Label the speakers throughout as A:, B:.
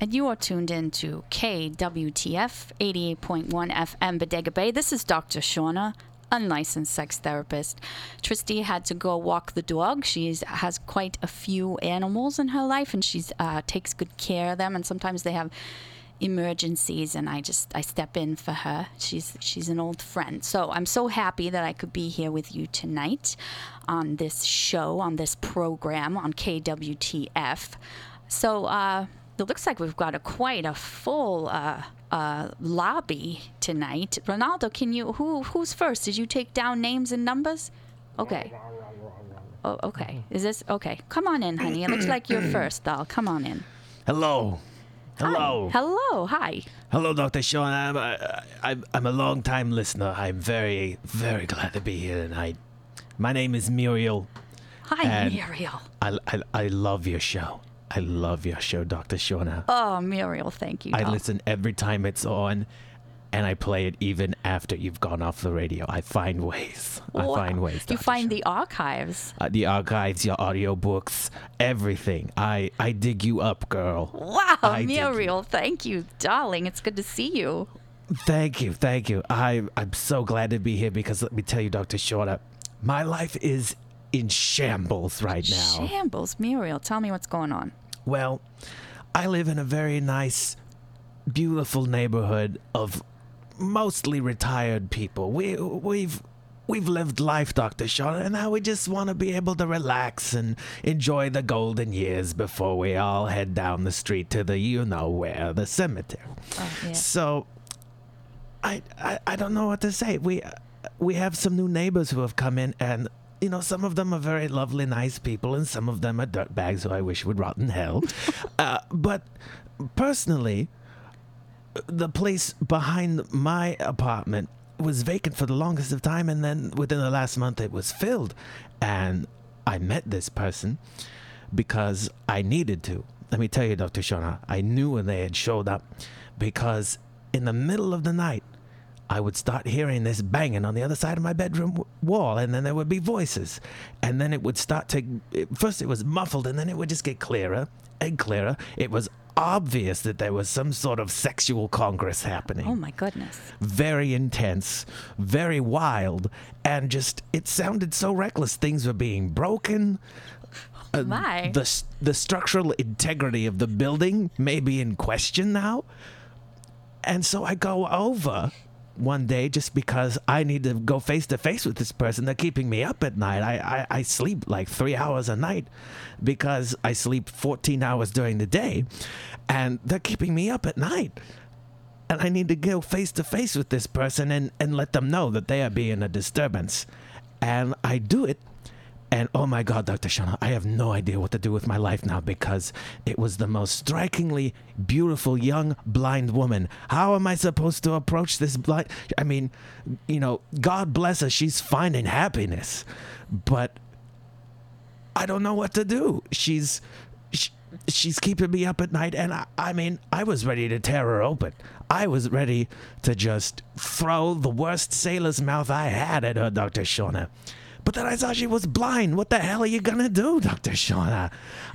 A: and you are tuned in to KWTF 88.1 FM Bodega Bay. This is Dr. Shauna, unlicensed sex therapist. Tristy had to go walk the dog. She has quite a few animals in her life, and she uh, takes good care of them. And sometimes they have emergencies, and I just I step in for her. She's she's an old friend, so I'm so happy that I could be here with you tonight on this show, on this program on KWTF. So. Uh, it looks like we've got a quite a full uh, uh, lobby tonight. Ronaldo, can you who who's first? Did you take down names and numbers? Okay. Oh, okay. Is this okay? Come on in, honey. It looks like you're first, doll. Come on in.
B: Hello. Hello.
A: Hi. Hello. Hi.
B: Hello, Dr. Sean. I'm a, I'm, I'm a long time listener. I'm very, very glad to be here tonight. My name is Muriel.
A: Hi, Muriel.
B: I, I, I love your show. I love your show, Dr. Shauna.
A: Oh, Muriel, thank you.
B: I
A: doll.
B: listen every time it's on, and I play it even after you've gone off the radio. I find ways. I find ways.
A: You
B: Dr.
A: find
B: Shauna.
A: the archives.
B: uh, the archives, your audiobooks, everything. I I dig you up, girl.
A: Wow,
B: I dig you.
A: Muriel, thank you, darling. It's good to see you.
B: Thank you, thank you. I I'm so glad to be here because let me tell you, Doctor Shorter, my life is in shambles right now.
A: Shambles, Muriel. Tell me what's going on.
B: Well, I live in a very nice, beautiful neighborhood of mostly retired people. We we've we've lived life, Doctor Shaw, and now we just want to be able to relax and enjoy the golden years before we all head down the street to the you know where, the cemetery.
A: Oh, yeah.
B: So, I, I I don't know what to say. We we have some new neighbors who have come in, and you know some of them are very lovely, nice people, and some of them are dirtbags who I wish would rot in hell. uh, but personally, the place behind my apartment was vacant for the longest of time, and then within the last month it was filled, and I met this person because I needed to. Let me tell you, Dr. Shauna, I knew when they had showed up because in the middle of the night, I would start hearing this banging on the other side of my bedroom w- wall, and then there would be voices. And then it would start to, it, first it was muffled, and then it would just get clearer and clearer. It was obvious that there was some sort of sexual congress happening
A: Oh my goodness.
B: very intense, very wild, and just it sounded so reckless. Things were being broken. Uh,
A: My.
B: The the structural integrity of the building may be in question now. And so I go over one day just because I need to go face to face with this person. They're keeping me up at night. I, I, I sleep like three hours a night because I sleep 14 hours during the day. And they're keeping me up at night and I need to go face to face with this person and, and let them know that they are being a disturbance. And I do it. And oh my God, Dr. Shana, I have no idea what to do with my life now because it was the most strikingly beautiful young blind woman. How am I supposed to approach this blind? I mean, you know, God bless her, she's finding happiness. But I don't know what to do. She's sh she's keeping me up at night, and I, I mean, I was ready to tear her open. I was ready to just throw the worst sailor's mouth I had at her, Doctor Shauna. But then I saw she was blind. What the hell are you gonna do, Doctor Shauna?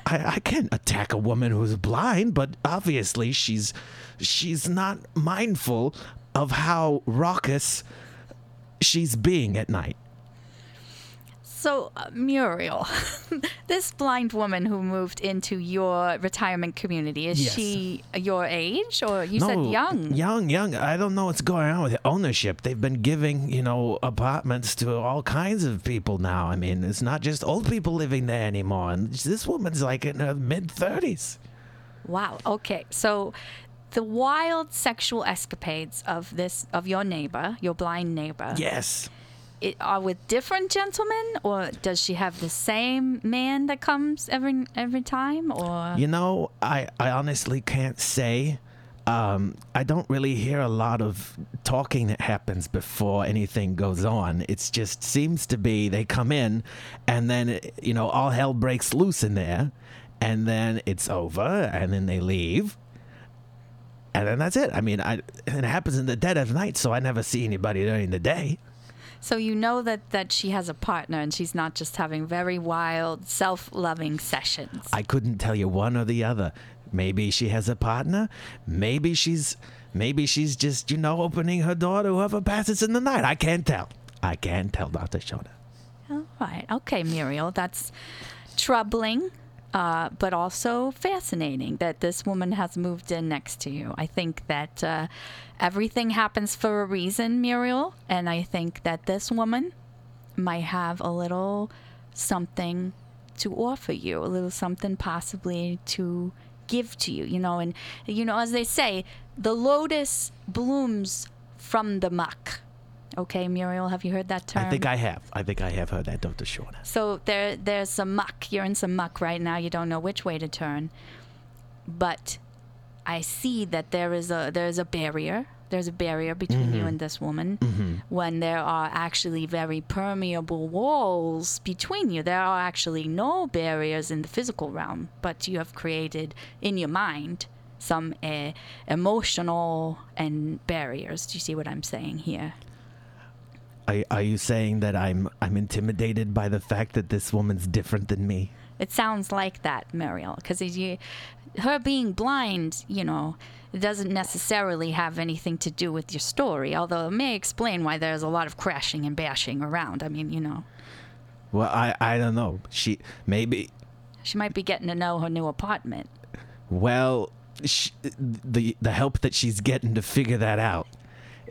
B: I, I can't attack a woman who's blind, but obviously she's she's not mindful of how raucous she's being at night.
A: So, uh, Muriel, this blind woman who moved into your retirement community, is
B: Yes.
A: she your age or you said young?
B: Young, young. I don't know what's going on with ownership. They've been giving, you know, apartments to all kinds of people now. I mean, it's not just old people living there anymore. And this woman's like in her mid 30s.
A: Wow. Okay. So, the wild sexual escapades of this of your neighbor, your blind neighbor,
B: Yes.
A: It, are with different gentlemen, or does she have the same man that comes every every time, or
B: You know, I, I honestly can't say. Um, I don't really hear a lot of talking that happens before anything goes on. It just seems to be they come in and then, you know, all hell breaks loose in there and then it's over and then they leave. And then that's it. I mean, I, and it happens in the dead of night, so I never see anybody during the day.
A: So you know that that she has a partner and she's not just having very wild, self-loving sessions.
B: I couldn't tell you one or the other. Maybe she has a partner. Maybe she's maybe she's just, you know, opening her door to whoever passes in the night. I can't tell. I can't tell, Dr. Shauna.
A: All right. Okay, Muriel. That's troubling, uh, but also fascinating that this woman has moved in next to you. I think that uh, everything happens for a reason, Muriel. And I think that this woman might have a little something to offer you, a little something possibly to give to you, you know. And, you know, as they say, the lotus blooms from the muck. Okay, Muriel, have you heard that term?
B: I think I have. I think I have heard that, Dr. Shauna.
A: So there, there's some muck. You're in some muck right now. You don't know which way to turn, but I see that there is a there's a barrier. There's a barrier between you and this woman. When there are actually very permeable walls between you, there are actually no barriers in the physical realm, but you have created in your mind some uh, emotional and barriers. Do you see what I'm saying here?
B: Are, are you saying that I'm I'm intimidated by the fact that this woman's different than me?
A: It sounds like that, Muriel, because you, her being blind, you know, doesn't necessarily have anything to do with your story. Although it may explain why there's a lot of crashing and bashing around. I mean, you know,
B: Well, I I don't know. She maybe
A: she might be getting to know her new apartment.
B: well, sh the the help that she's getting to figure that out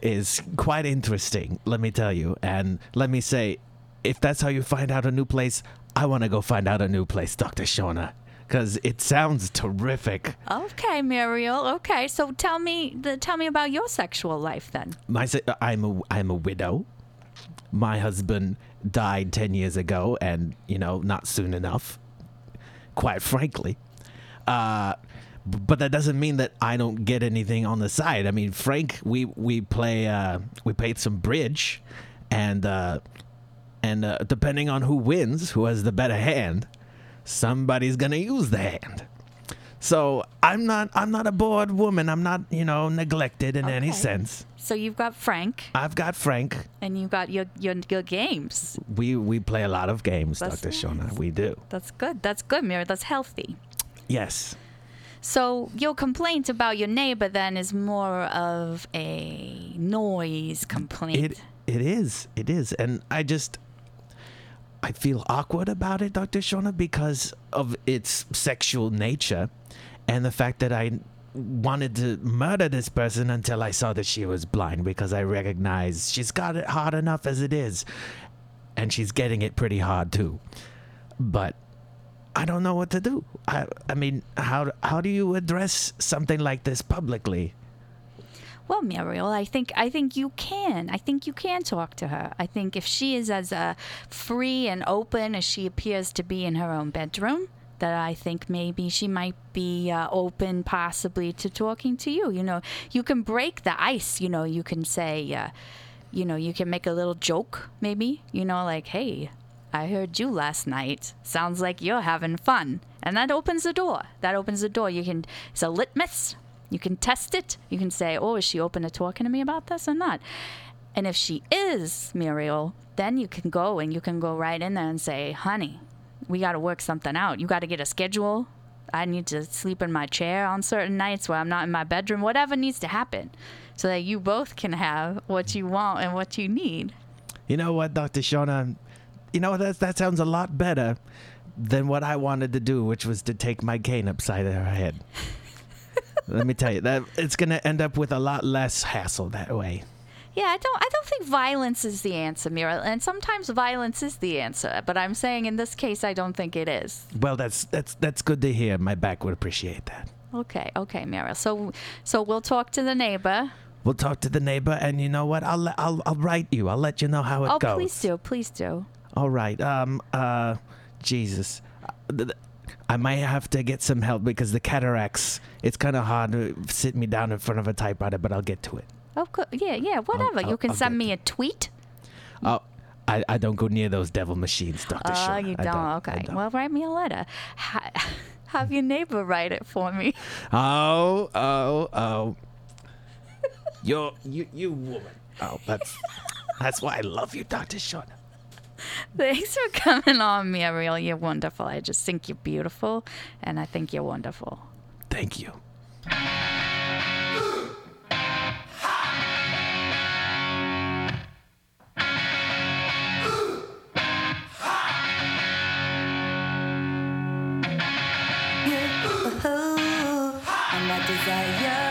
B: is quite interesting. Let me tell you, and let me say, if that's how you find out a new place, I want to go find out a new place, Doctor Shauna, because it sounds terrific.
A: Okay, Muriel. Okay, so tell me, the, tell me about your sexual life then.
B: My se- I'm a I'm a widow. My husband died ten years ago, and you know, not soon enough. Quite frankly, uh, but that doesn't mean that I don't get anything on the side. I mean, Frank, we we play uh, we played some bridge, and uh, and uh, depending on who wins, who has the better hand, somebody's gonna use the hand. So I'm not I'm not a bored woman. I'm not you know neglected in any sense.
A: So you've got Frank,
B: I've got Frank.
A: and you've got your your, your games.
B: We we play a lot of games,
A: That's
B: Dr.
A: Shauna.
B: We do.
A: That's good. That's good, Muriel. That's healthy.
B: Yes.
A: So your complaint about your neighbor then is more of a noise complaint.
B: It it is. It is. And I just I feel awkward about it, Dr. Shauna, because of its sexual nature and the fact that I wanted to murder this person until I saw that she was blind because I recognize she's got it hard enough as it is. And she's getting it pretty hard too. But I don't know what to do. I I mean, how how do you address something like this publicly?
A: Well, Muriel, I think I think you can. I think you can talk to her. I think if she is as uh, free and open as she appears to be in her own bedroom, that I think maybe she might be uh, open, possibly to talking to you. You know, you can break the ice. You know, you can say, uh, you know, you can make a little joke, maybe. You know, like, hey. I heard you last night. Sounds like you're having fun. And that opens the door. That opens the door. You can, it's a litmus. You can test it. You can say, oh, is she open to talking to me about this or not? And if she is, Muriel, then you can go and you can go right in there and say, honey, we got to work something out. You got to get a schedule. I need to sleep in my chair on certain nights where I'm not in my bedroom. Whatever needs to happen so that you both can have what you want and what you need.
B: You know what, Dr. Shauna? You know, that, that sounds a lot better than what I wanted to do, which was to take my cane upside her head. Let me tell you, that it's going to end up with a lot less hassle that way.
A: Yeah, I don't I don't think violence is the answer, Muriel. And sometimes violence is the answer, but I'm saying in this case I don't think it is.
B: Well, that's that's that's good to hear. My back would appreciate that.
A: Okay, okay, Muriel. So so we'll talk to the neighbor.
B: We'll talk to the neighbor, and you know what? I'll I'll I'll write you. I'll let you know how it
A: oh,
B: goes.
A: Oh, please do, please do.
B: All right. Um. Uh. Jesus. Uh, I might have to get some help because the cataracts. It's kind of hard to sit me down in front of a typewriter, but I'll get to it.
A: Oh, co- yeah, yeah, whatever.
B: I'll-
A: you can
B: I'll
A: send me a tweet.
B: Oh, I, I don't go near those devil machines, Doctor.
A: Oh,
B: Shaw.
A: you
B: I
A: don't.
B: I
A: Okay.
B: don't.
A: Well, write me a letter. Ha- have your neighbor write it for me.
B: Oh, oh, oh. You're you you woman. Oh, that's that's why I love you, Doctor Shaw.
A: Thanks for coming on, Muriel. You're wonderful. I just think you're beautiful, and I think you're wonderful.
B: Thank you.
C: You, I'm a desire.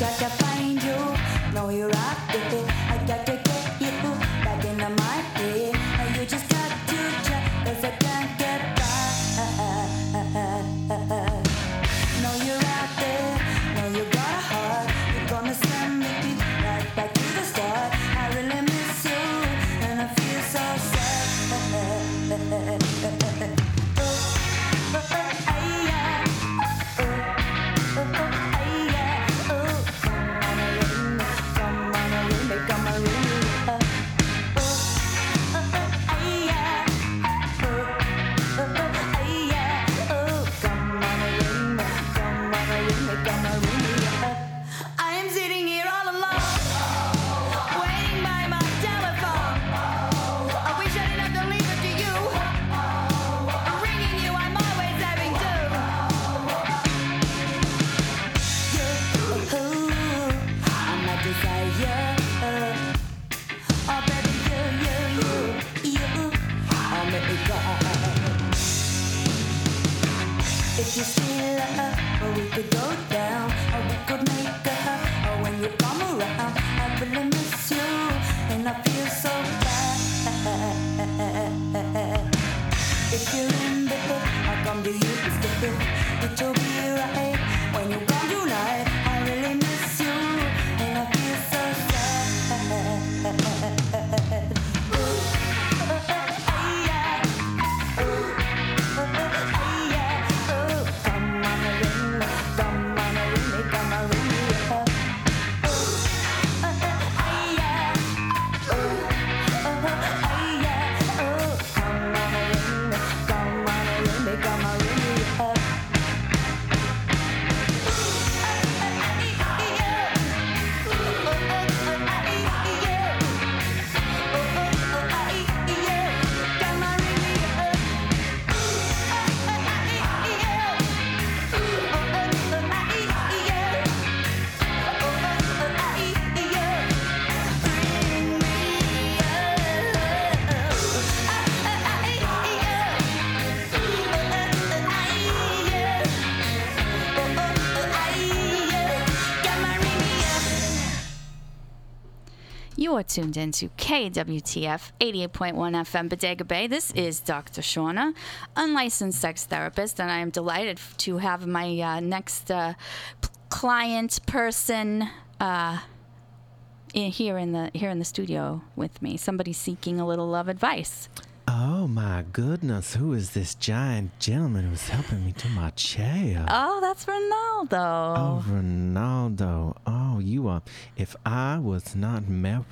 C: Gotta find you, know you're out there. You instead. It will be right when you
A: tuned into KWTF 88.1 FM Bodega Bay. This is Dr. Shauna, unlicensed sex therapist, and I am delighted to have my uh, next uh, client person uh, in, here in the here in the studio with me. Somebody seeking a little love advice.
B: Oh my goodness, who is this giant gentleman who's helping me to my chair?
A: Oh, that's Ronaldo.
B: Oh, Ronaldo. Oh, you are. If I was not married.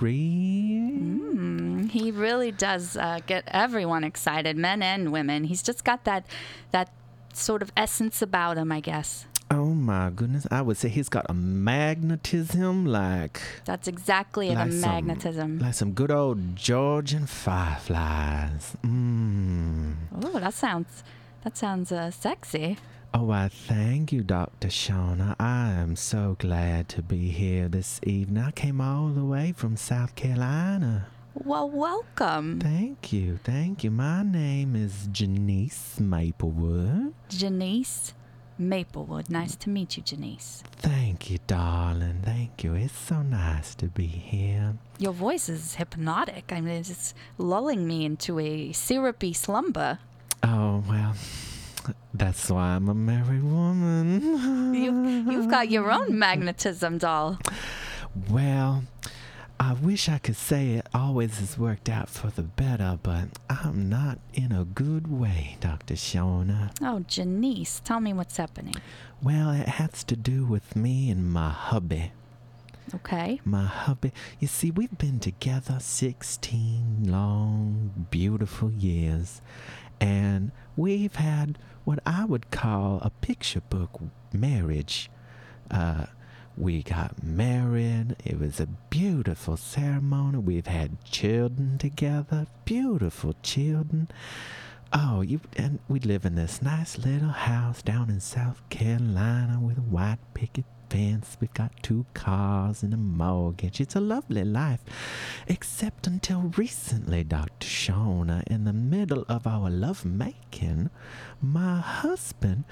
A: He really does uh, get everyone excited, men and women. He's just got that that sort of essence about him, I guess.
B: Oh my goodness. I would say he's got a magnetism like.
A: That's exactly it, a
B: like some-
A: magnetism.
B: like some good old Georgian fireflies. Mmm.
A: Oh, that sounds that sounds uh, sexy.
B: Oh, I thank you, Dr. Shauna. I am so glad to be here this evening. I came all the way from South Carolina.
A: Well, welcome,
B: Thank you, thank you. My name is Janice Maplewood.
A: Janice Maplewood. Nice to meet you, Janice.
B: Thank you, darling. Thank you. It's so nice to be here.
A: Your voice is hypnotic. I mean, it's lulling me into a syrupy slumber.
B: Oh, well, that's why I'm a married woman.
A: You, you've got your own magnetism, doll.
B: Well, I wish I could say it always has worked out for the better, but I'm not in a good way, Dr. Shauna.
A: Oh, Janice, tell me what's happening.
B: Well, it has to do with me and my hubby.
A: Okay.
B: My hubby. You see, we've been together 16 long, beautiful years. and we've had what I would call a picture book marriage. Uh, we got married. It was a beautiful ceremony. We've had children together, beautiful children. Oh, you and we live in this nice little house down in South Carolina with a white picket fence. We've got two cars and a mortgage. It's a lovely life. Except until recently, Dr. Shauna, in the middle of our love making, my husband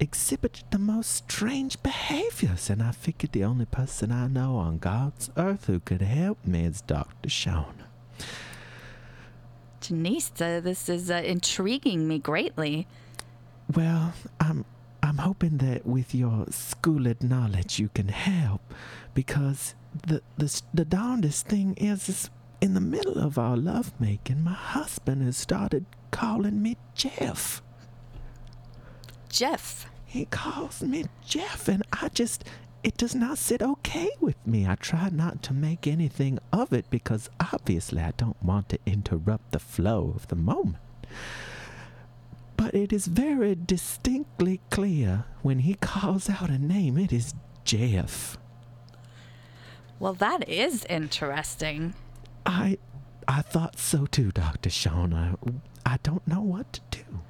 B: exhibited the most strange behaviors, and I figured the only person I know on God's earth who could help me is Dr. Shauna.
A: Janice, uh, this is uh, intriguing me greatly.
B: Well, I'm I'm hoping that with your schooled knowledge you can help, because the the the darndest thing is, is in the middle of our lovemaking, my husband has started calling me Jeff.
A: Jeff.
B: He calls me Jeff, and I just it does not sit okay with me. I try not to make anything of it because obviously I don't want to interrupt the flow of the moment. But it is very distinctly clear when he calls out a name, it is Jeff.
A: Well, that is interesting.
B: I I thought so too, Dr. Shauna. I don't know what to do.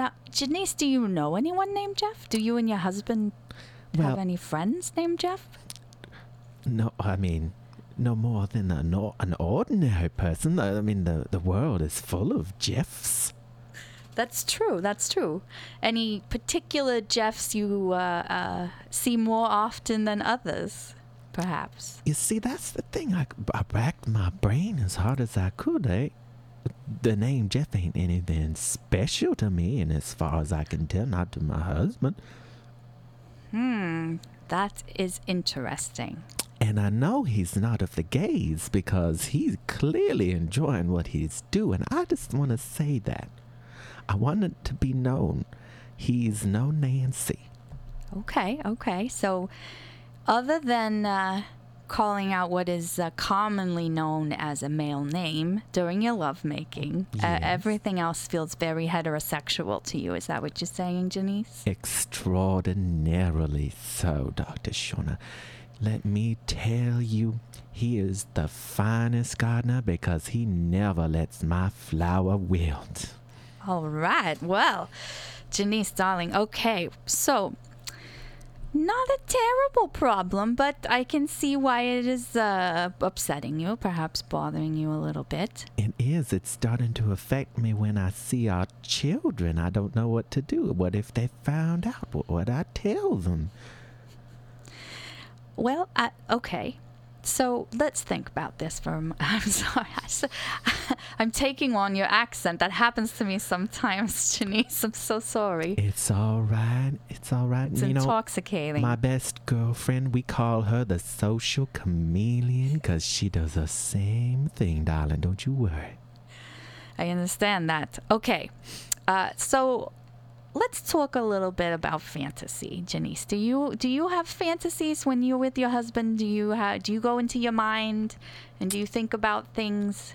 A: Now, Janice, do you know anyone named Jeff? Do you and your husband have any friends named Jeff?
B: No, I mean, no more than an, an ordinary person. I mean, the, the world is full of Jeffs.
A: That's true. That's true. Any particular Jeffs you uh, uh, see more often than others, perhaps?
B: You see, that's the thing. I, I racked my brain as hard as I could. Eh? The name Jeff ain't anything special to me, and as far as I can tell, not to my husband.
A: Hmm, that is interesting.
B: And I know he's not of the gays because he's clearly enjoying what he's doing. I just want to say that. I want it to be known he's no Nancy.
A: Okay, okay. So, other than uh, calling out what is uh, commonly known as a male name during your lovemaking, uh, everything else feels very heterosexual to you. Is that what you're saying, Janice?
B: Extraordinarily so, Dr. Shauna. Let me tell you, he is the finest gardener because he never lets my flower wilt.
A: All right. Well, Janice, darling. Okay. So, not a terrible problem, but I can see why it is uh, upsetting you, perhaps bothering you a little bit.
B: It is. It's starting to affect me when I see our children. I don't know what to do. What if they found out? What would I tell them?
A: Well, I, okay. So let's think about this for a moment. I'm sorry. I'm taking on your accent. That happens to me sometimes, Janice. I'm so sorry.
B: It's all right. It's all right.
A: It's
B: you know,
A: intoxicating.
B: my best girlfriend, we call her the social chameleon because she does the same thing, darling. Don't you worry.
A: I understand that. Okay. Uh, so let's talk a little bit about fantasy, Janice. Do you do you have fantasies when you're with your husband? Do you have, do you go into your mind and do you think about things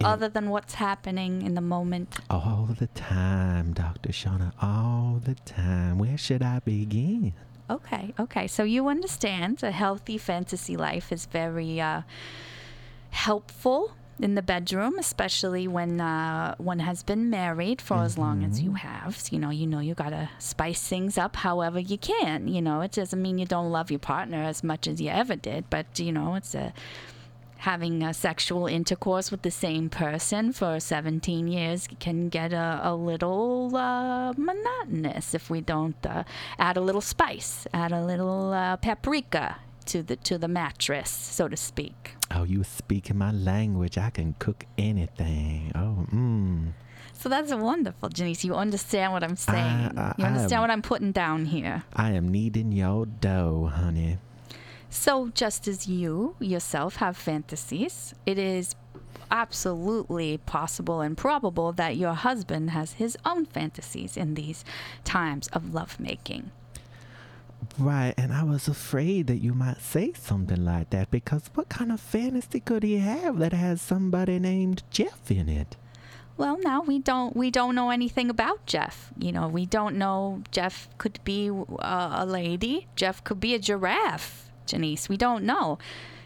B: Yeah.
A: other than what's happening in the moment?
B: All the time, Dr. Shauna. All the time. Where should I begin?
A: Okay, okay. So you understand a healthy fantasy life is very uh, helpful in the bedroom, especially when uh, one has been married for as long as you have. You know, you know you gotta spice things up however you can. You know, it doesn't mean you don't love your partner as much as you ever did, but you know, it's a having a sexual intercourse with the same person for 17 years can get a, a little uh, monotonous if we don't uh, add a little spice, add a little uh, paprika to the to the mattress, so to speak.
B: Oh, you speaking my language. I can cook anything. Oh, mmm.
A: So that's wonderful, Janice. You understand what I'm saying.
B: I-
A: you understand
B: am-
A: what I'm putting down here.
B: I am kneading your dough, honey.
A: So, just as you yourself have fantasies, it is absolutely possible and probable that your husband has his own fantasies in these times of lovemaking.
B: Right, and I was afraid that you might say something like that because what kind of fantasy could he have that has somebody named Jeff in it?
A: Well, now we don't we don't know anything about Jeff. You know, we don't know Jeff could be uh, a lady. Jeff could be a giraffe. Janice, we don't know.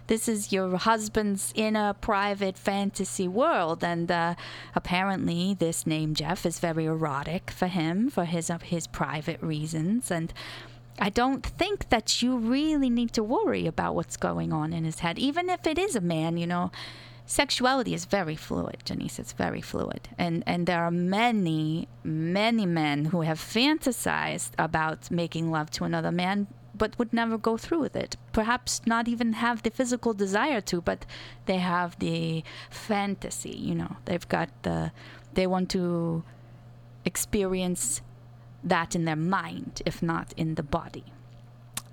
A: This is your husband's inner private fantasy world, and uh, apparently, this name Jeff is very erotic for him for his of his private reasons. And I don't think that you really need to worry about what's going on in his head, even if it is a man. You know, sexuality is very fluid, Janice. It's very fluid, and and there are many, many men who have fantasized about making love to another man, but would never go through with it. Perhaps not even have the physical desire to, but they have the fantasy. You know, they've got the they want to experience that in their mind, if not in the body.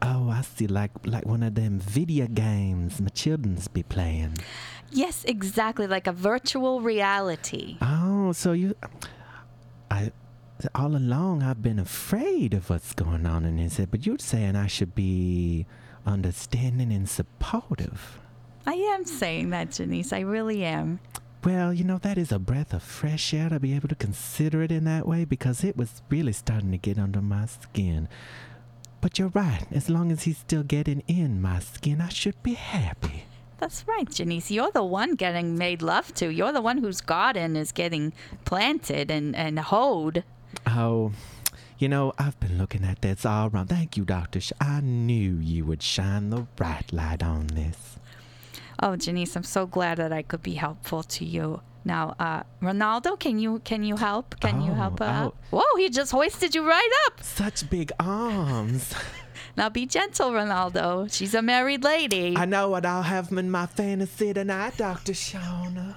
B: Oh, I see. Like like one of them video games my children's be playing.
A: Yes, exactly, like a virtual reality.
B: Oh, so you, I, all along I've been afraid of what's going on in his head, but you're saying I should be understanding and supportive.
A: I am saying that, Janice. I really am.
B: Well, you know, that is a breath of fresh air to be able to consider it in that way because it was really starting to get under my skin. But you're right. As long as he's still getting in my skin, I should be happy.
A: That's right, Janice. You're the one getting made love to. You're the one whose garden is getting planted and, and hoed.
B: Oh, you know, I've been looking at this all wrong. Thank you, Dr. Sh- I knew you would shine the right light on this.
A: Oh, Janice, I'm so glad that I could be helpful to you. Now, uh, Ronaldo, can you can you help? Can you
B: Oh,
A: help her out?
B: oh.
A: Whoa, he just hoisted you right up.
B: Such big arms.
A: Now be gentle, Ronaldo. She's a married lady.
B: I know what I'll have in my fantasy tonight, Dr. Shauna.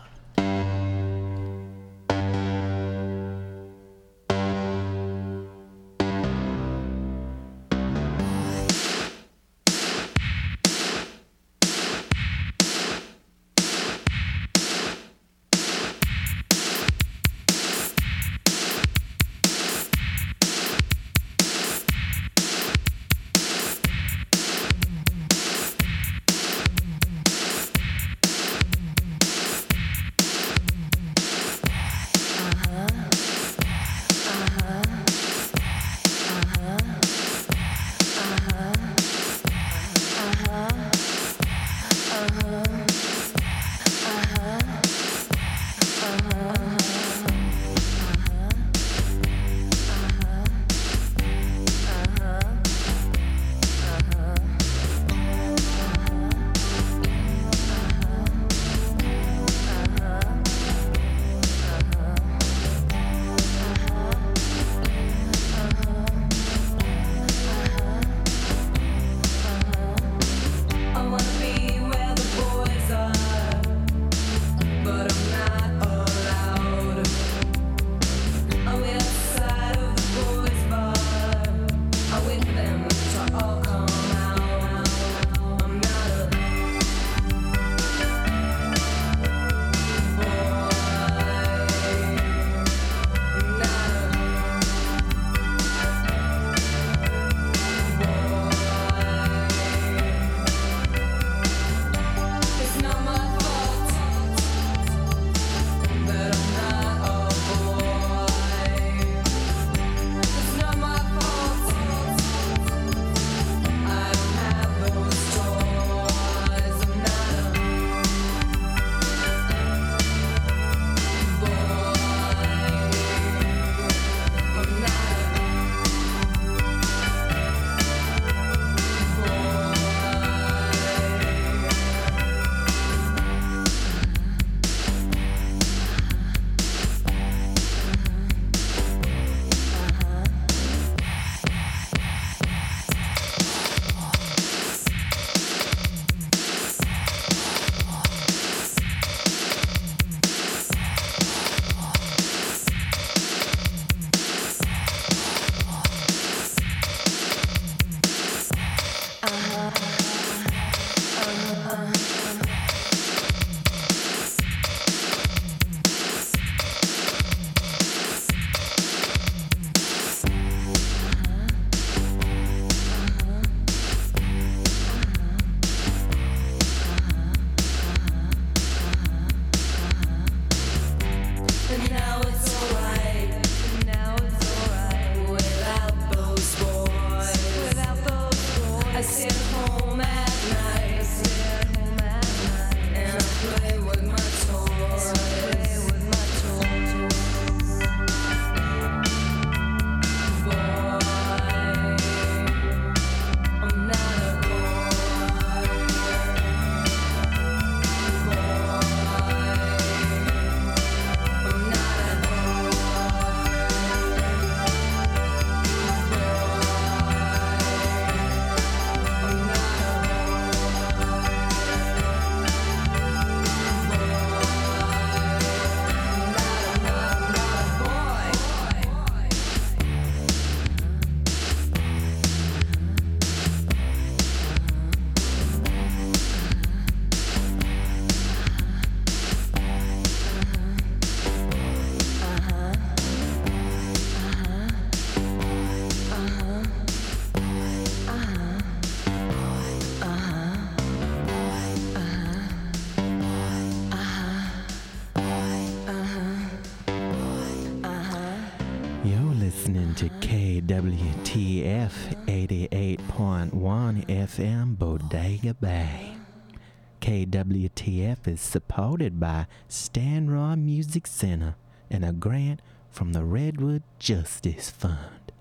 D: KWTF is supported by Stan Raw Music Center and a grant from the Redwood Justice Fund.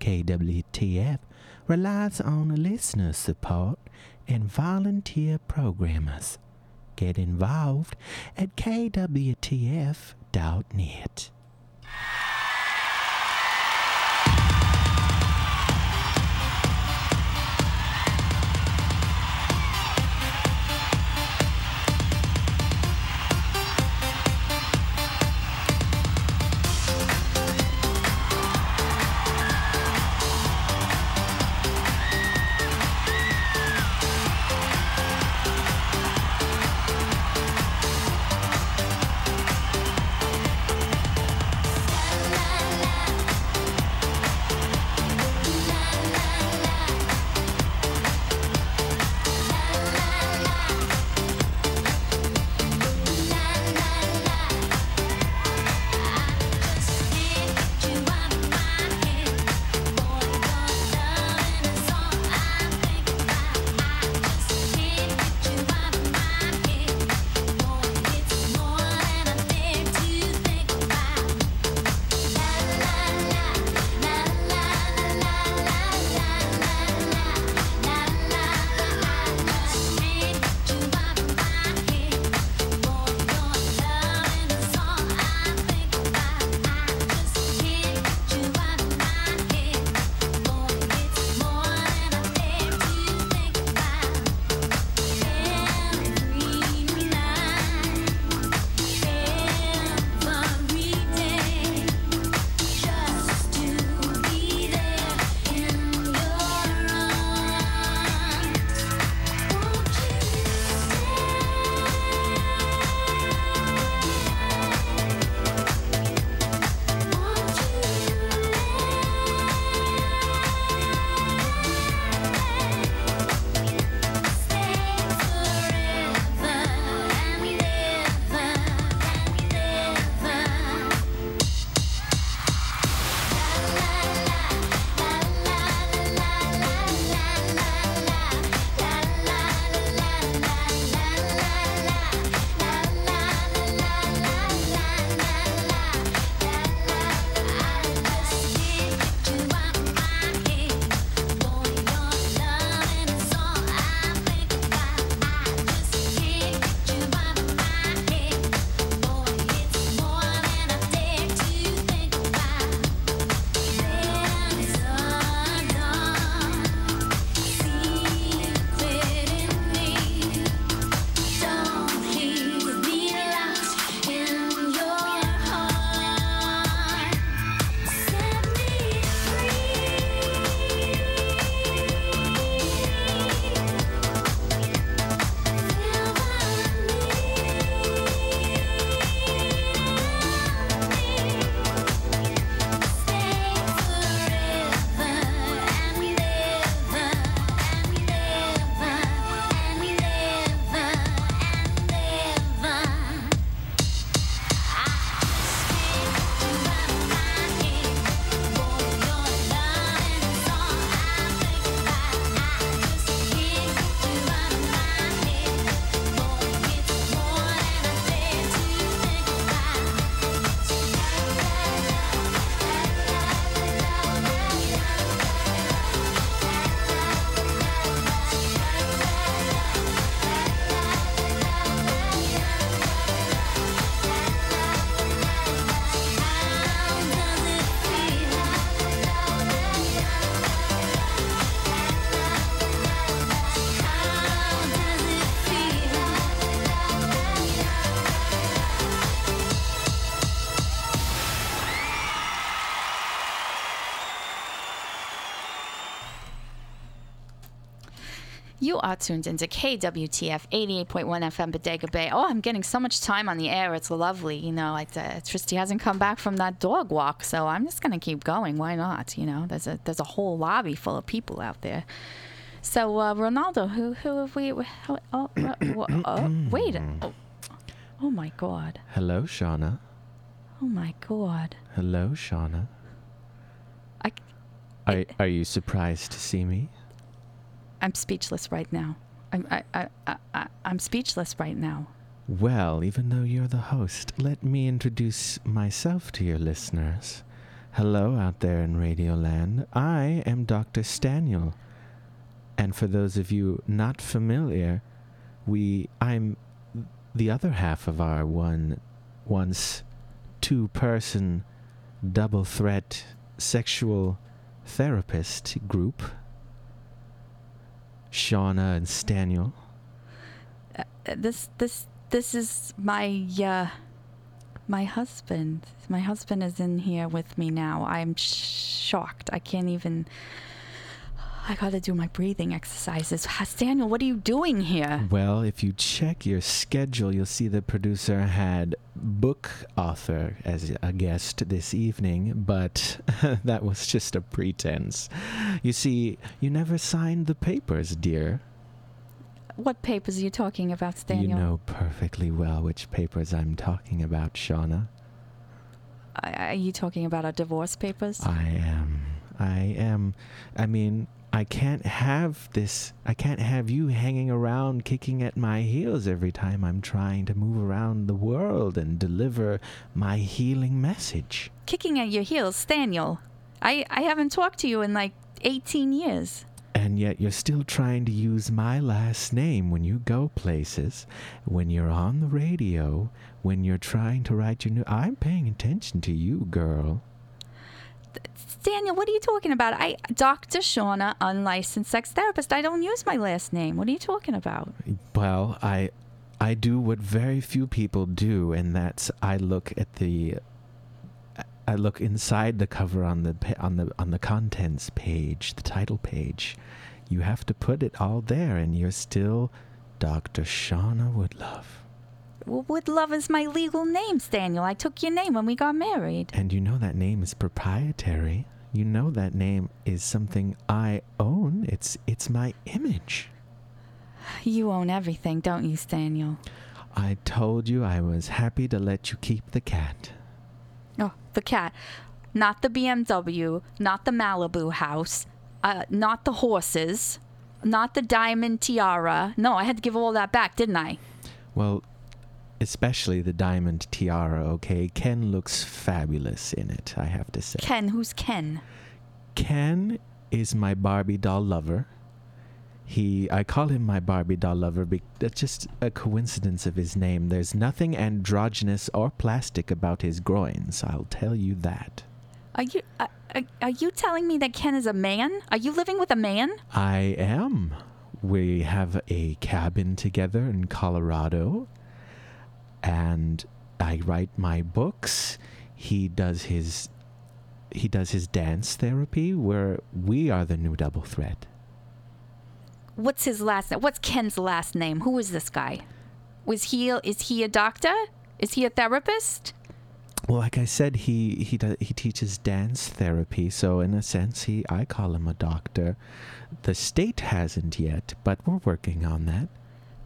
D: KWTF relies on listener support and volunteer programmers. Get involved at kwtf.net.
A: are tuned into KWTF 88.1 FM Bodega Bay. Oh, I'm getting so much time on the air. It's lovely. You know, like uh, Tristy hasn't come back from that dog walk, so I'm just gonna keep going. Why not? You know, there's a there's a whole lobby full of people out there. So uh, Ronaldo, who who have we? How, oh, oh, wait. Oh, oh my God.
D: Hello, Shauna.
A: Oh my God.
D: Hello, Shauna.
A: I,
B: Are, are you surprised to see me?
A: I'm speechless right now. I'm, I, I, I, I'm speechless right now.
B: Well, even though you're the host, let me introduce myself to your listeners. Hello out there in Radioland. I am Dr. Staniel. And for those of you not familiar, we I'm the other half of our one once two person double threat sexual therapist group. Shauna and Staniel.
A: Uh, this, this, this is my, uh, my husband. My husband is in here with me now. I'm sh- shocked. I can't even. I gotta do my breathing exercises. Daniel, what are you doing here?
B: Well, if you check your schedule, you'll see the producer had book author as a guest this evening, but that was just a pretense. You see, you never signed the papers, dear.
A: What papers are you talking about, Daniel?
B: You know perfectly well which papers I'm talking about, Shauna.
A: Are you talking about our divorce papers?
B: I am. I am. I mean, I can't have this. I can't have you hanging around kicking at my heels every time I'm trying to move around the world and deliver my healing message.
A: Kicking at your heels, Daniel. I, I haven't talked to you in like 18 years.
B: And yet you're still trying to use my last name when you go places, when you're on the radio, when you're trying to write your new. I'm paying attention to you, girl.
A: Daniel, what are you talking about? I, Dr. Shauna, unlicensed sex therapist. I don't use my last name. What are you talking about?
B: Well, I I do what very few people do, and that's I look at the I look inside the cover on the on the on the contents page, the title page. You have to put it all there, and you're still Dr. Shauna Woodlove.
A: Well, Woodlove is my legal name, Daniel. I took your name when we got married.
B: And you know that name is proprietary. You know that name is something I own. It's it's my image.
A: You own everything, don't you, Daniel?
B: I told you I was happy to let you keep the cat.
A: Oh, the cat. Not the BMW, not the Malibu house, uh, not the horses, not the diamond tiara. No, I had to give all that back, didn't I?
B: Well, especially the diamond tiara, okay? Ken looks fabulous in it, I have to say.
A: Ken, who's Ken?
B: Ken is my Barbie doll lover. He, I call him my Barbie doll lover. Be, that's just a coincidence of his name. There's nothing androgynous or plastic about his groins. I'll tell you that.
A: Are you uh, are, are you telling me that Ken is a man? Are you living with a man?
B: I am. We have a cabin together in Colorado, and I write my books. He does his he does his dance therapy where we are the new double threat.
A: What's his last name? What's Ken's last name? Who is this guy? Was he is he a doctor? Is he a therapist?
B: Well, like I said, he he does, he teaches dance therapy, so in a sense, he I call him a doctor. The state hasn't yet, but we're working on that.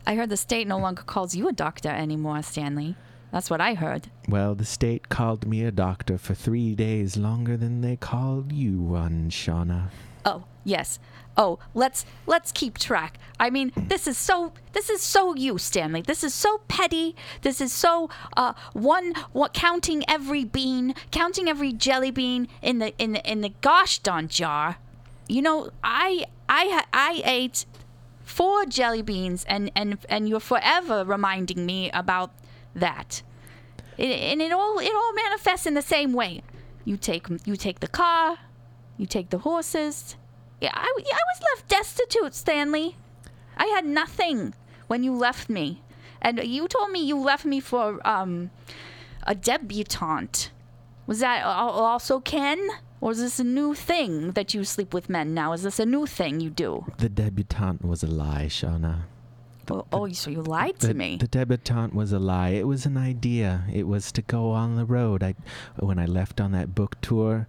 A: I heard the state no longer calls you a doctor anymore, Stanley. That's what I heard.
B: Well, the state called me a doctor for three days longer than they called you one, Shauna.
A: Oh, yes. Oh, let's let's keep track. I mean, this is so this is so you, Stanley. This is so petty. This is so uh one what counting every bean, counting every jelly bean in the in the in the gosh darn jar. You know, I I I ate four jelly beans and and and you're forever reminding me about that. It, and it all it all manifests in the same way. You take you take the car, you take the horses. Yeah, I, I was left destitute, Stanley. I had nothing when you left me, and you told me you left me for um a debutante. Was that also Ken? Or is this a new thing that you sleep with men now? Is this a new thing you do?
B: The debutante was a lie, Shauna.
A: Oh, oh, so you lied
B: The,
A: to me.
B: the debutante was a lie. It was an idea. It was to go on the road. I, when I left on that book tour,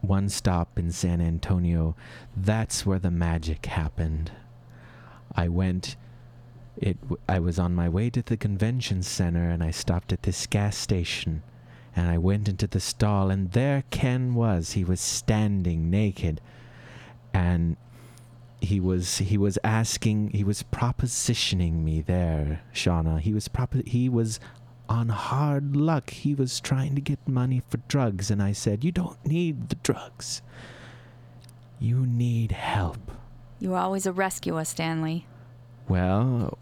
B: one stop in San Antonio, that's where the magic happened. I went. It. I was on my way to the convention center, and I stopped at this gas station, And I went into the stall, and there Ken was. He was standing naked, and he was he was asking, he was propositioning me there, Shauna. He was propo- he was on hard luck. He was trying to get money for drugs, and I said, "You don't need the drugs. You need help."
A: You were always a rescuer, Stanley.
B: Well,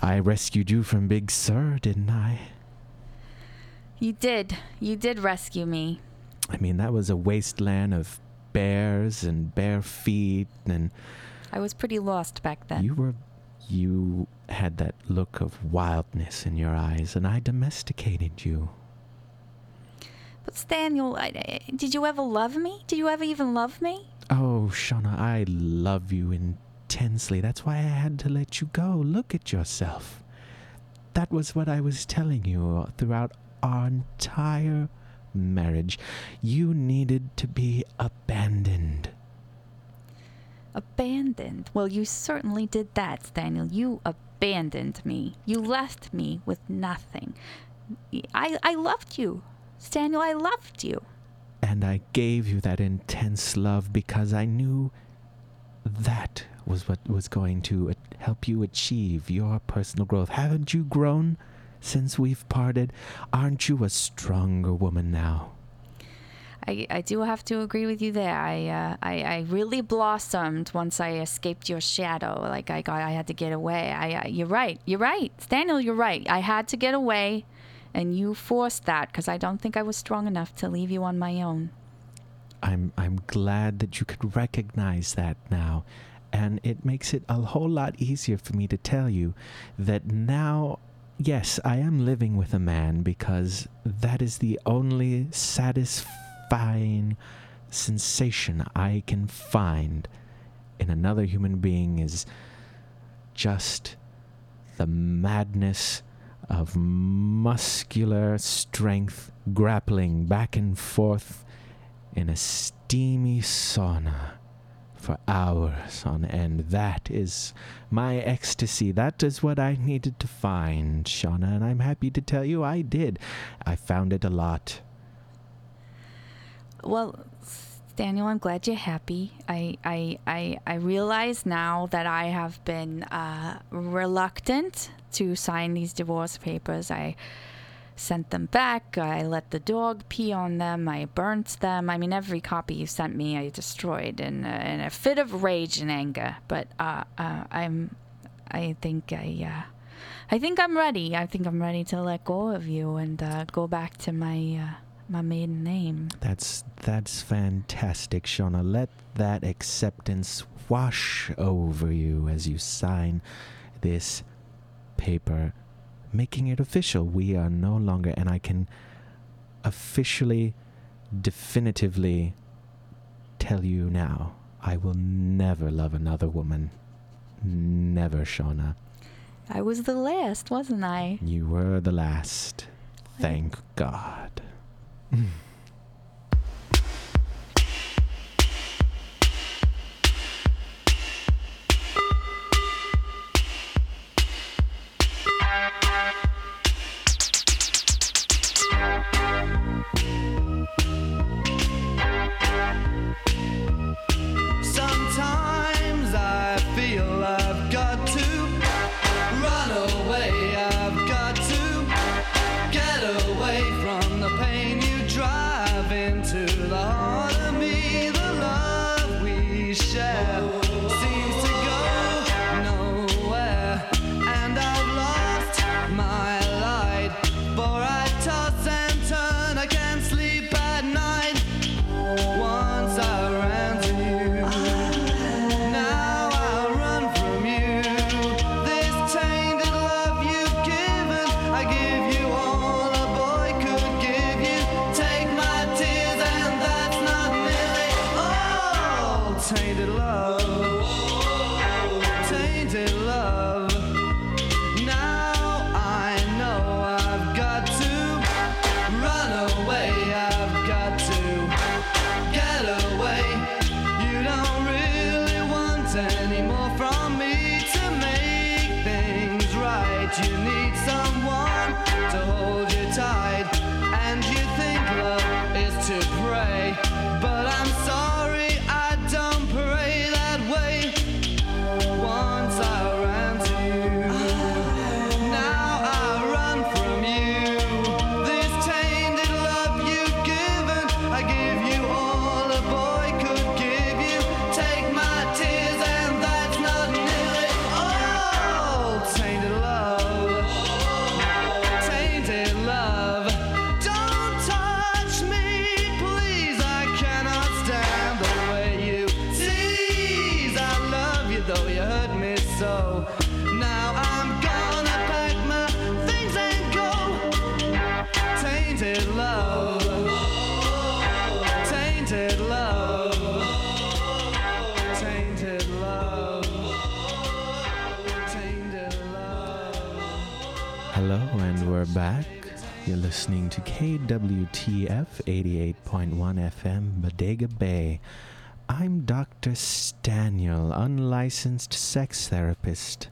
B: I rescued you from Big Sur, didn't I?
A: You did. You did rescue me.
B: I mean, that was a wasteland of bears and bare feet, and
A: I was pretty lost back then.
B: you were. You had that look of wildness in your eyes, and I domesticated you.
A: But Staniel, did you ever love me? Did you ever even love me?
B: Oh, Shauna, I love you intensely. That's why I had to let you go. Look at yourself. That was what I was telling you throughout our entire marriage. You needed to be abandoned.
A: Abandoned. Well, you certainly did that, Daniel. You abandoned me. You left me with nothing. I, I loved you. Daniel, I loved you.
B: And I gave you that intense love because I knew that was what was going to help you achieve your personal growth. Haven't you grown since we've parted? Aren't you a stronger woman now?
A: I, I do have to agree with you there. I, uh, I I really blossomed once I escaped your shadow. Like I got, I had to get away. I, I you're right. You're right, Daniel. You're right. I had to get away, and you forced that because I don't think I was strong enough to leave you on my own.
B: I'm I'm glad that you could recognize that now. And it makes it a whole lot easier for me to tell you that now yes, I am living with a man because that is the only satisfying sensation I can find in another human being is just the madness of muscular strength grappling back and forth in a steamy sauna for hours on end. That is my ecstasy. That is what I needed to find, Shauna, and I'm happy to tell you I did. I found it a lot.
A: Well, Daniel, I'm glad you're happy. I I I, I realize now that I have been uh, reluctant to sign these divorce papers. I sent them back. I let the dog pee on them. I burnt them. I mean, every copy you sent me, I destroyed in a, in a fit of rage and anger. But uh, uh, I'm, I think I, uh, I think I'm ready. I think I'm ready to let go of you and uh, go back to my uh, my maiden name.
B: That's that's fantastic, Shauna. Let that acceptance wash over you as you sign this paper, making it official. We are no longer, and I can officially, definitively tell you now, I will never love another woman. Never, Shauna.
A: I was the last, wasn't I?
B: You were the last. Thank God. listening to KWTF 88.1 FM, Bodega Bay. I'm Dr. Staniel, unlicensed sex therapist.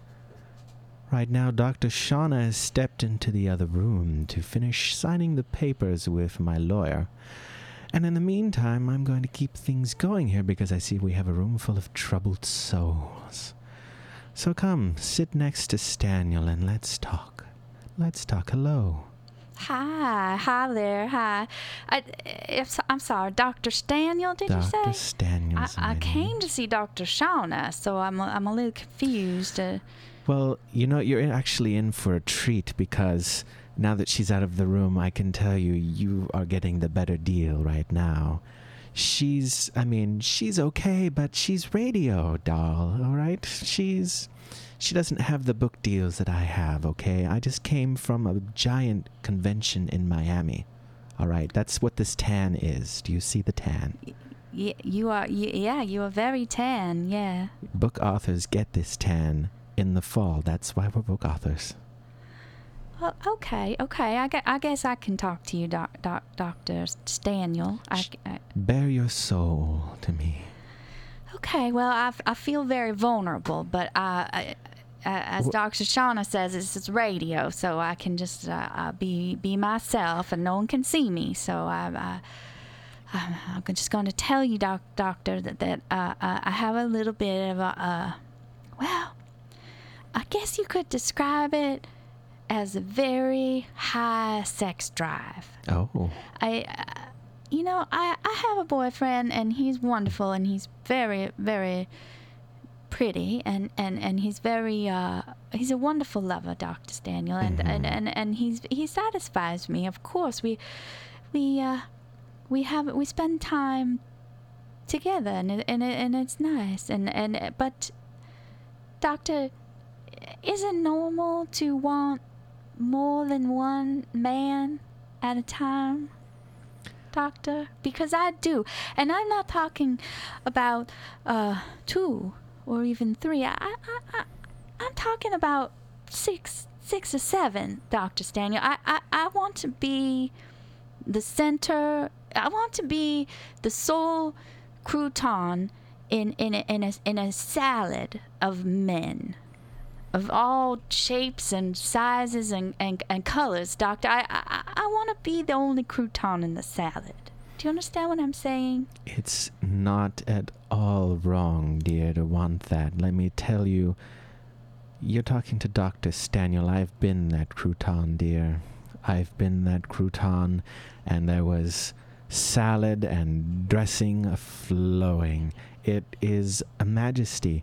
B: Right now, Dr. Shauna has stepped into the other room to finish signing the papers with my lawyer. And in the meantime, I'm going to keep things going here because I see we have a room full of troubled souls. So come, sit next to Staniel and let's talk. Let's talk. Hello.
A: Hi, hi there, hi. I, if, I'm sorry, Dr. Staniel, did
B: Dr.
A: you say?
B: Staniel's
A: I, I came to see Dr. Shauna, so I'm a, I'm a little confused. Uh,
B: Well, you know, you're actually in for a treat because now that she's out of the room, I can tell you, you are getting the better deal right now. She's, I mean, she's okay, but she's radio doll, all right? She's, she doesn't have the book deals that I have, okay? I just came from a giant convention in Miami. All right, that's what this tan is. Do you see the tan?
A: y- you are, y- yeah, you are very tan, yeah.
B: Book authors get this tan in the fall. That's why we're book authors.
A: Well, okay, okay. I, gue- I guess I can talk to you, doc, doc, Dr. Staniel. I, I,
B: Bare your soul to me.
A: okay, well, I feel very vulnerable, but I, I, uh, as Dr. Shauna says, it's, it's radio, so I can just uh, uh, be be myself, and no one can see me. So I, I, I'm I'm just going to tell you, doc, Doctor, that that uh, uh, I have a little bit of a, uh, well, I guess you could describe it as a very high sex drive.
B: Oh,
A: I, uh, you know, I, I have a boyfriend and he's wonderful and he's very, very pretty and, and, and he's very, uh, he's a wonderful lover, Dr. Daniel. And, and, and, and he's, he satisfies me. Of course, we, we, uh, we have, we spend time together and, it, and, it, and it's nice. And, and, but Doctor, is it normal to want more than one man at a time, Doctor? Because I do. And I'm not talking about uh, two or even three. I, I, I, I'm talking about six, six or seven, Dr. Staniel. I, I, I want to be the center. I want to be the sole crouton in, in, a, in, a, in a salad of men of all shapes and sizes and, and, and colors, Doctor. I, I, I want to be the only crouton in the salad. Do you understand what I'm saying?
B: it's not at all wrong, dear, to want that. Let me tell you, you're talking to Dr. Staniel. I've been that crouton, dear. I've been that crouton, and there was salad and dressing flowing. It is a majesty.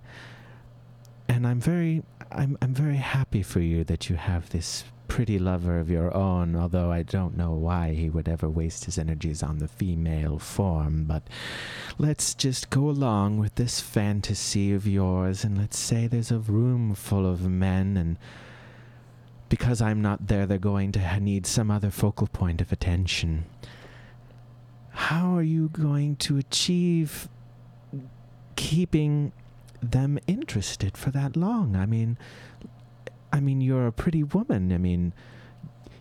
B: And I'm very I'm I'm very happy for you that you have this pretty lover of your own, although I don't know why he would ever waste his energies on the female form, but let's just go along with this fantasy of yours and let's say there's a room full of men and because I'm not there, they're going to need some other focal point of attention. How are you going to achieve keeping them interested for that long? I mean, I mean, you're a pretty woman. I mean,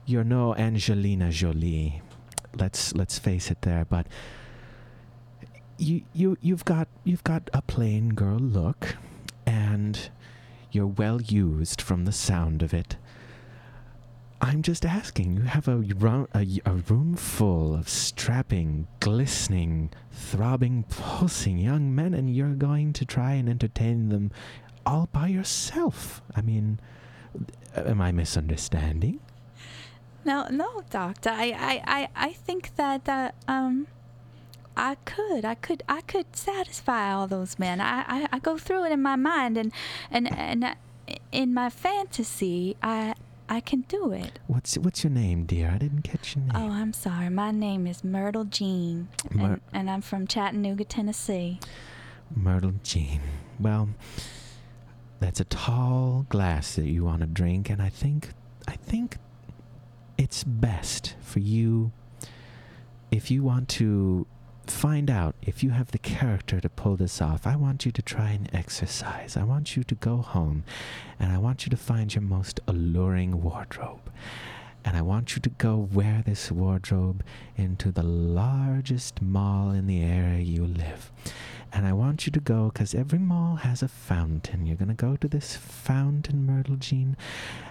B: you're no Angelina Jolie. Let's let's face it there, but you you you've got you've got a plain girl look, and you're well used from the sound of it. I'm just asking. You have a, a, a room full of strapping, glistening, throbbing, pulsing young men, and you're going to try and entertain them all by yourself. I mean, am I misunderstanding?
A: No, no, Doctor. I, I, I, I think that uh, um, I could, I could, I could satisfy all those men. I, I, I go through it in my mind, and and and uh, in my fantasy, I, I can do it.
B: What's what's your name, dear? I didn't catch your name.
A: Oh, I'm sorry. My name is Myrtle Jean,
B: Myr-
A: and, and I'm from Chattanooga, Tennessee.
B: Myrtle Jean. Well, that's a tall glass that you want to drink, and I think I think it's best for you if you want to find out if you have the character to pull this off. I want you to try and exercise. I want you to go home and I want you to find your most alluring wardrobe. And I want you to go wear this wardrobe into the largest mall in the area you live. And I want you to go because every mall has a fountain. You're going to go to this fountain, Myrtle Jean,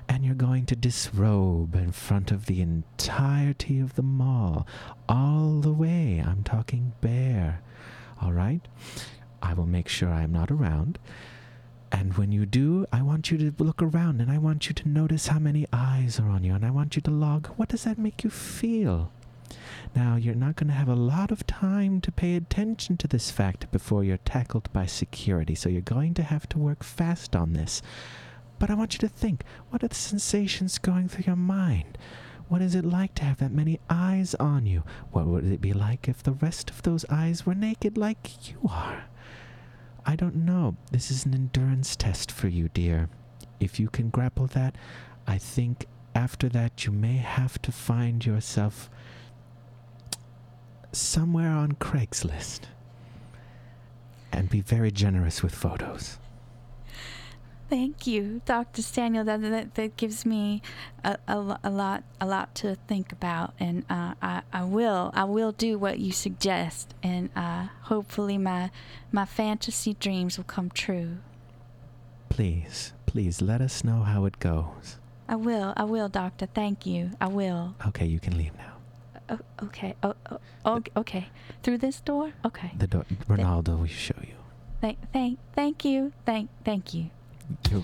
B: and you're going to disrobe in front of the entirety of the mall, all the way. I'm talking bare. All right? I will make sure I'm not around. And when you do, I want you to look around and I want you to notice how many eyes are on you. And I want you to log what does that make you feel? Now, you're not going to have a lot of time to pay attention to this fact before you're tackled by security, so you're going to have to work fast on this. But I want you to think what are the sensations going through your mind? What is it like to have that many eyes on you? What would it be like if the rest of those eyes were naked like you are? I don't know. This is an endurance test for you, dear. If you can grapple that, I think after that you may have to find yourself somewhere on Craigslist and be very generous with photos.
A: Thank you, Dr. Daniel. That, that, that gives me a, a, a lot a lot to think about, and uh, I, I will I will do what you suggest, and uh, hopefully my my fantasy dreams will come true.
B: Please, please let us know how it goes.
A: I will I will, Doctor. Thank you. I will.
B: Okay, you can leave now.
A: Oh, okay. Oh, oh, okay. Through this door. Okay.
B: The door. Ronaldo will show you.
A: Thank thank thank you. Thank thank you.
B: you
E: You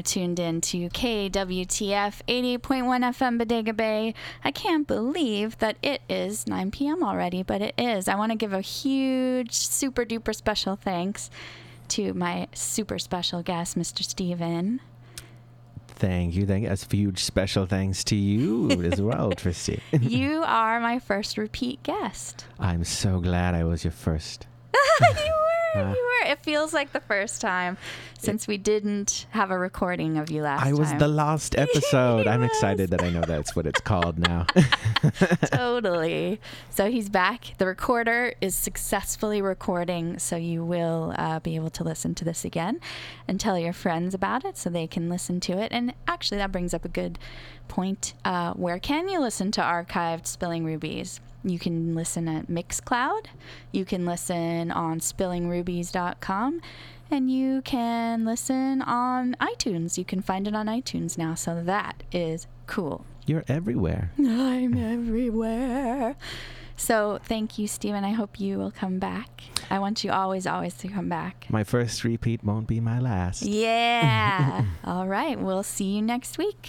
A: are tuned in to KWTF 88.1 FM Bodega Bay. I can't believe that it is 9 p.m. already, but it is. I want to give a huge, super duper special thanks to my super special guest, Mr. Steven.
B: Thank you. Thank you. As huge special thanks to you as well, Tristy.
A: you are my first repeat guest.
B: I'm so glad I was your first.
A: you were. It feels like the first time since we didn't have a recording of you last
B: I was
A: time.
B: the last episode. I'm
A: Yes.
B: excited that I know that's what it's called now.
A: totally. So he's back. The recorder is successfully recording, so you will uh, be able to listen to this again and tell your friends about it so they can listen to it. And actually, that brings up a good point. Uh, where can you listen to archived Spilling Rubies? You can listen at Mixcloud. You can listen on spillingrubies.com. And you can listen on iTunes. You can find it on iTunes now. So that is cool.
B: You're everywhere.
A: I'm everywhere. So thank you, Stephen. I hope you will come back. I want you always, always to come back.
B: My first repeat won't be my last.
A: Yeah. All right. We'll see you next week.